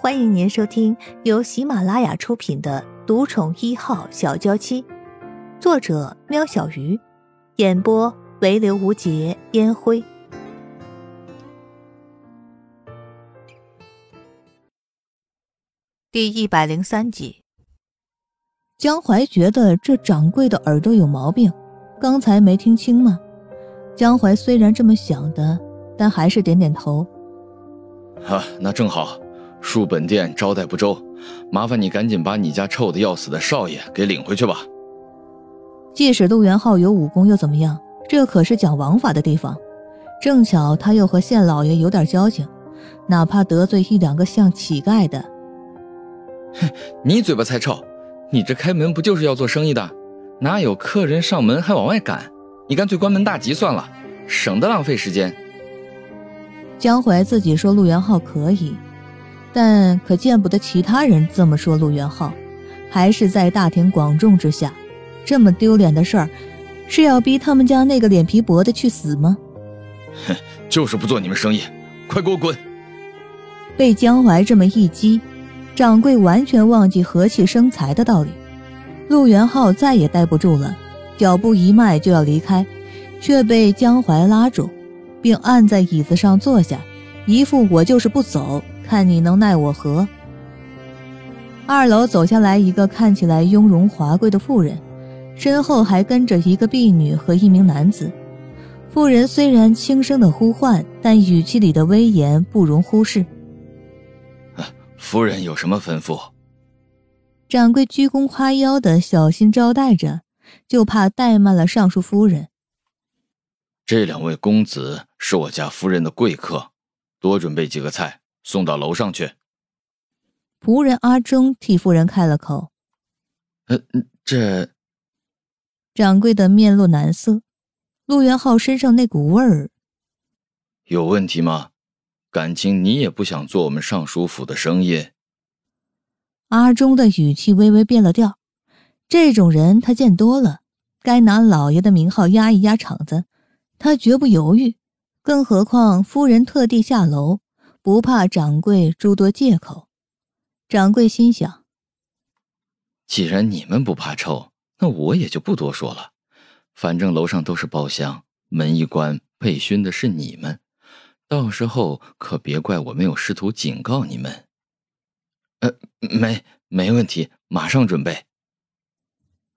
欢迎您收听由喜马拉雅出品的《独宠一号小娇妻》，作者：喵小鱼，演播：唯留无节烟灰。第一百零三集，江淮觉得这掌柜的耳朵有毛病，刚才没听清吗？江淮虽然这么想的，但还是点点头。啊，那正好。恕本店招待不周，麻烦你赶紧把你家臭的要死的少爷给领回去吧。即使陆元浩有武功又怎么样？这可是讲王法的地方。正巧他又和县老爷有点交情，哪怕得罪一两个像乞丐的，哼，你嘴巴才臭！你这开门不就是要做生意的？哪有客人上门还往外赶？你干脆关门大吉算了，省得浪费时间。江淮自己说陆元浩可以。但可见不得其他人这么说。陆元浩，还是在大庭广众之下，这么丢脸的事儿，是要逼他们家那个脸皮薄的去死吗？哼，就是不做你们生意，快给我滚！被江淮这么一激，掌柜完全忘记和气生财的道理。陆元浩再也待不住了，脚步一迈就要离开，却被江淮拉住，并按在椅子上坐下，一副我就是不走。看你能奈我何？二楼走下来一个看起来雍容华贵的妇人，身后还跟着一个婢女和一名男子。妇人虽然轻声的呼唤，但语气里的威严不容忽视。夫人有什么吩咐？掌柜鞠躬哈腰的小心招待着，就怕怠慢了尚书夫人。这两位公子是我家夫人的贵客，多准备几个菜。送到楼上去。仆人阿忠替夫人开了口：“呃，这……”掌柜的面露难色。陆元浩身上那股味儿，有问题吗？感情你也不想做我们尚书府的生意？阿忠的语气微微变了调。这种人他见多了，该拿老爷的名号压一压场子，他绝不犹豫。更何况夫人特地下楼。不怕掌柜诸多借口，掌柜心想：既然你们不怕臭，那我也就不多说了。反正楼上都是包厢，门一关，被熏的是你们。到时候可别怪我没有试图警告你们。呃，没，没问题，马上准备。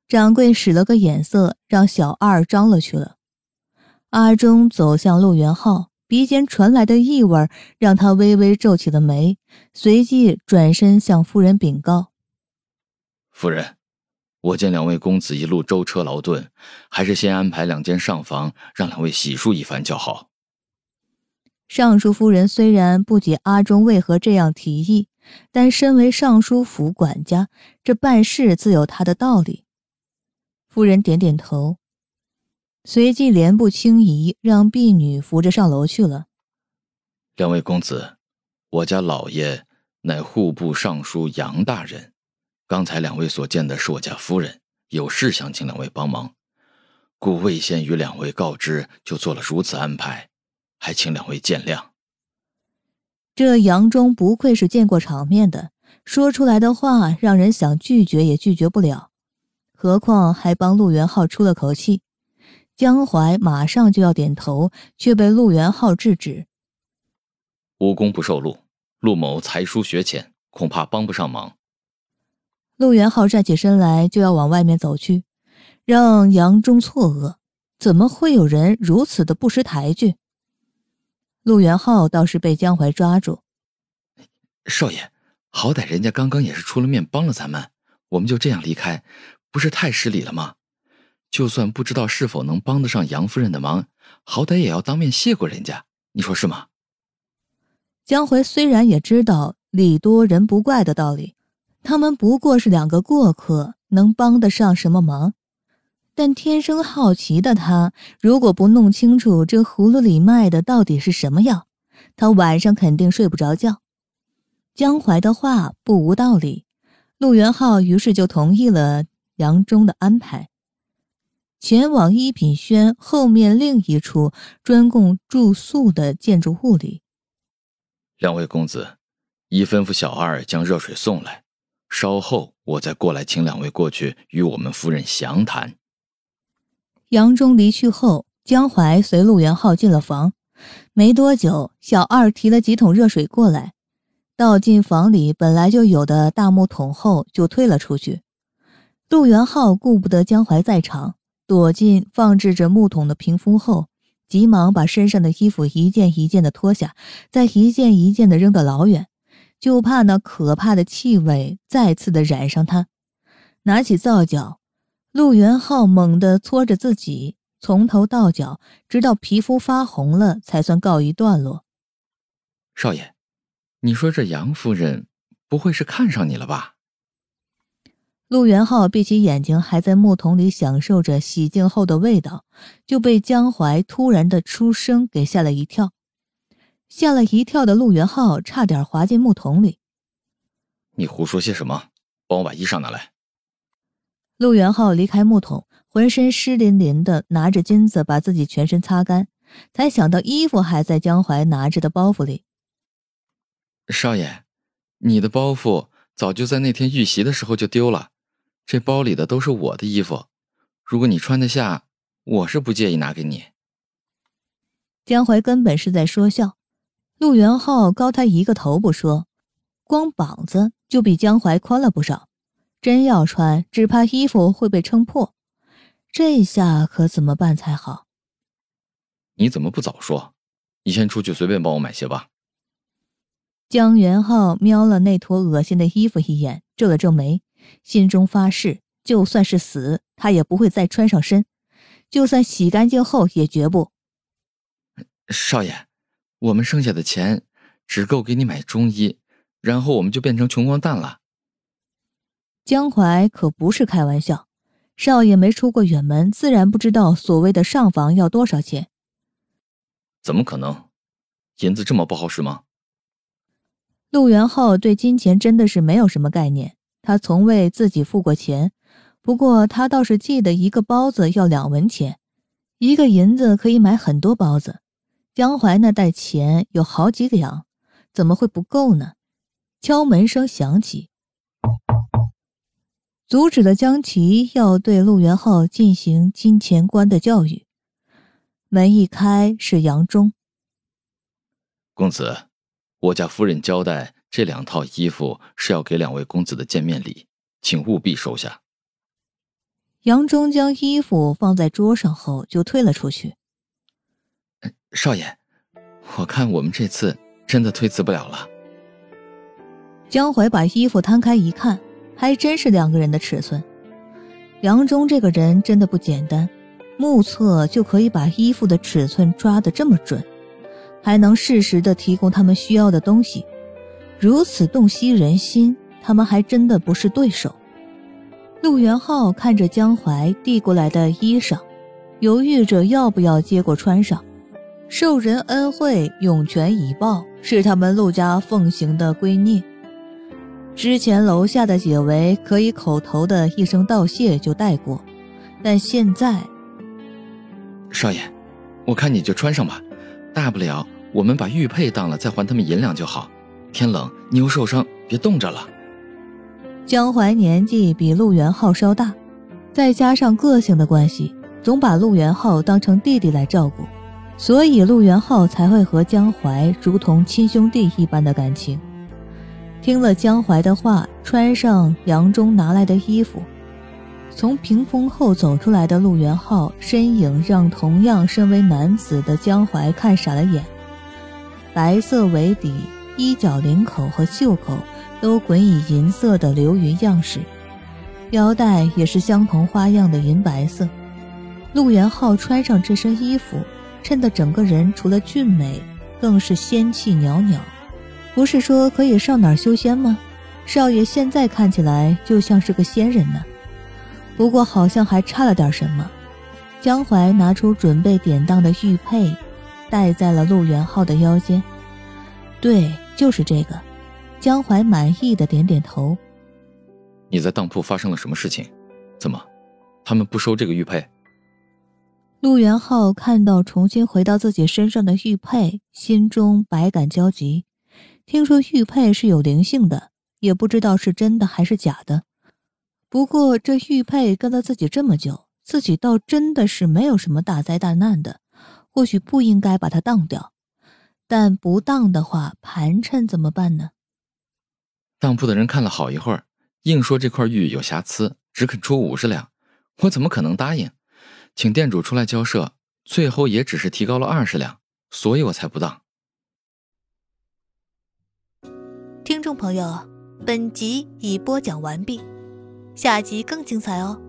掌柜使了个眼色，让小二张罗去了。阿忠走向陆元浩。鼻尖传来的异味让他微微皱起了眉，随即转身向夫人禀告：“夫人，我见两位公子一路舟车劳顿，还是先安排两间上房，让两位洗漱一番较好。”尚书夫人虽然不解阿忠为何这样提议，但身为尚书府管家，这办事自有他的道理。夫人点点头。随即连步轻移，让婢女扶着上楼去了。两位公子，我家老爷乃户部尚书杨大人，刚才两位所见的是我家夫人，有事想请两位帮忙，故未先与两位告知，就做了如此安排，还请两位见谅。这杨忠不愧是见过场面的，说出来的话让人想拒绝也拒绝不了，何况还帮陆元浩出了口气。江淮马上就要点头，却被陆元浩制止。无功不受禄，陆某才疏学浅，恐怕帮不上忙。陆元浩站起身来，就要往外面走去，让杨忠错愕：怎么会有人如此的不识抬举？陆元浩倒是被江淮抓住：“少爷，好歹人家刚刚也是出了面帮了咱们，我们就这样离开，不是太失礼了吗？”就算不知道是否能帮得上杨夫人的忙，好歹也要当面谢过人家，你说是吗？江淮虽然也知道礼多人不怪的道理，他们不过是两个过客，能帮得上什么忙？但天生好奇的他，如果不弄清楚这葫芦里卖的到底是什么药，他晚上肯定睡不着觉。江淮的话不无道理，陆元浩于是就同意了杨忠的安排。前往一品轩后面另一处专供住宿的建筑物里。两位公子，已吩咐小二将热水送来，稍后我再过来请两位过去与我们夫人详谈。杨忠离去后，江淮随陆元浩进了房。没多久，小二提了几桶热水过来，倒进房里本来就有的大木桶后，就退了出去。陆元浩顾不得江淮在场，躲进放置着木桶的屏风后，急忙把身上的衣服一件一件的脱下，再一件一件的扔得老远。就怕那可怕的气味再次的染上他。拿起皂角，陆元浩猛地搓着自己，从头到脚，直到皮肤发红了，才算告一段落。少爷，你说这杨夫人不会是看上你了吧？陆元浩闭起眼睛，还在木桶里享受着洗净后的味道，就被江淮突然的出声给吓了一跳。吓了一跳的陆元浩差点滑进木桶里。你胡说些什么？帮我把衣裳拿来。陆元浩离开木桶，浑身湿淋淋的，拿着巾子把自己全身擦干，才想到衣服还在江淮拿着的包袱里。少爷，你的包袱早就在那天遇袭的时候就丢了，这包里的都是我的衣服，如果你穿得下，我是不介意拿给你。江淮根本是在说笑。陆元浩高他一个头不说，光膀子就比江淮宽了不少。真要穿，只怕衣服会被撑破。这下可怎么办才好？你怎么不早说？你先出去随便帮我买些吧。江元浩瞄了那坨恶心的衣服一眼，皱了皱眉，心中发誓：就算是死，他也不会再穿上身；就算洗干净后，也绝不。少爷。我们剩下的钱只够给你买中医，然后我们就变成穷光蛋了。江淮可不是开玩笑，少爷没出过远门，自然不知道所谓的上房要多少钱。怎么可能？银子这么不好使吗？陆元浩对金钱真的是没有什么概念，他从未自己付过钱。不过他倒是记得一个包子要两文钱，一个银子可以买很多包子。江淮那袋钱有好几两，怎么会不够呢？敲门声响起，阻止了江琪要对陆元浩进行金钱观的教育。门一开，是杨忠。公子，我家夫人交代，这两套衣服是要给两位公子的见面礼，请务必收下。杨忠将衣服放在桌上后，就退了出去。少爷，我看我们这次真的推辞不了了。江淮把衣服摊开一看，还真是两个人的尺寸。杨忠这个人真的不简单，目测就可以把衣服的尺寸抓得这么准，还能适时的提供他们需要的东西，如此洞悉人心，他们还真的不是对手。陆元浩看着江淮递过来的衣裳，犹豫着要不要接过穿上。受人恩惠，涌泉以报，是他们陆家奉行的规臬。之前楼下的解围可以口头的一声道谢就带过，但现在，少爷，我看你就穿上吧，大不了我们把玉佩当了，再还他们银两就好。天冷，你又受伤，别冻着了。江淮年纪比陆元浩稍大，再加上个性的关系，总把陆元浩当成弟弟来照顾。所以陆元浩才会和江淮如同亲兄弟一般的感情。听了江淮的话，穿上杨忠拿来的衣服，从屏风后走出来的陆元浩身影让同样身为男子的江淮看傻了眼。白色为底，衣角领口和袖口都滚以银色的流云样式，腰带也是相同花样的银白色。陆元浩穿上这身衣服。衬得整个人除了俊美，更是仙气袅袅。不是说可以上哪儿修仙吗？少爷现在看起来就像是个仙人呢。不过好像还差了点什么。江淮拿出准备典当的玉佩，戴在了陆元浩的腰间。对，就是这个。江淮满意的点点头。你在当铺发生了什么事情？怎么，他们不收这个玉佩？陆元浩看到重新回到自己身上的玉佩，心中百感交集。听说玉佩是有灵性的，也不知道是真的还是假的。不过这玉佩跟了自己这么久，自己倒真的是没有什么大灾大难的，或许不应该把它当掉。但不当的话，盘缠怎么办呢？当铺的人看了好一会儿，硬说这块玉有瑕疵，只肯出五十两。我怎么可能答应？请店主出来交涉，最后也只是提高了二十两，所以我才不当。听众朋友，本集已播讲完毕，下集更精彩哦。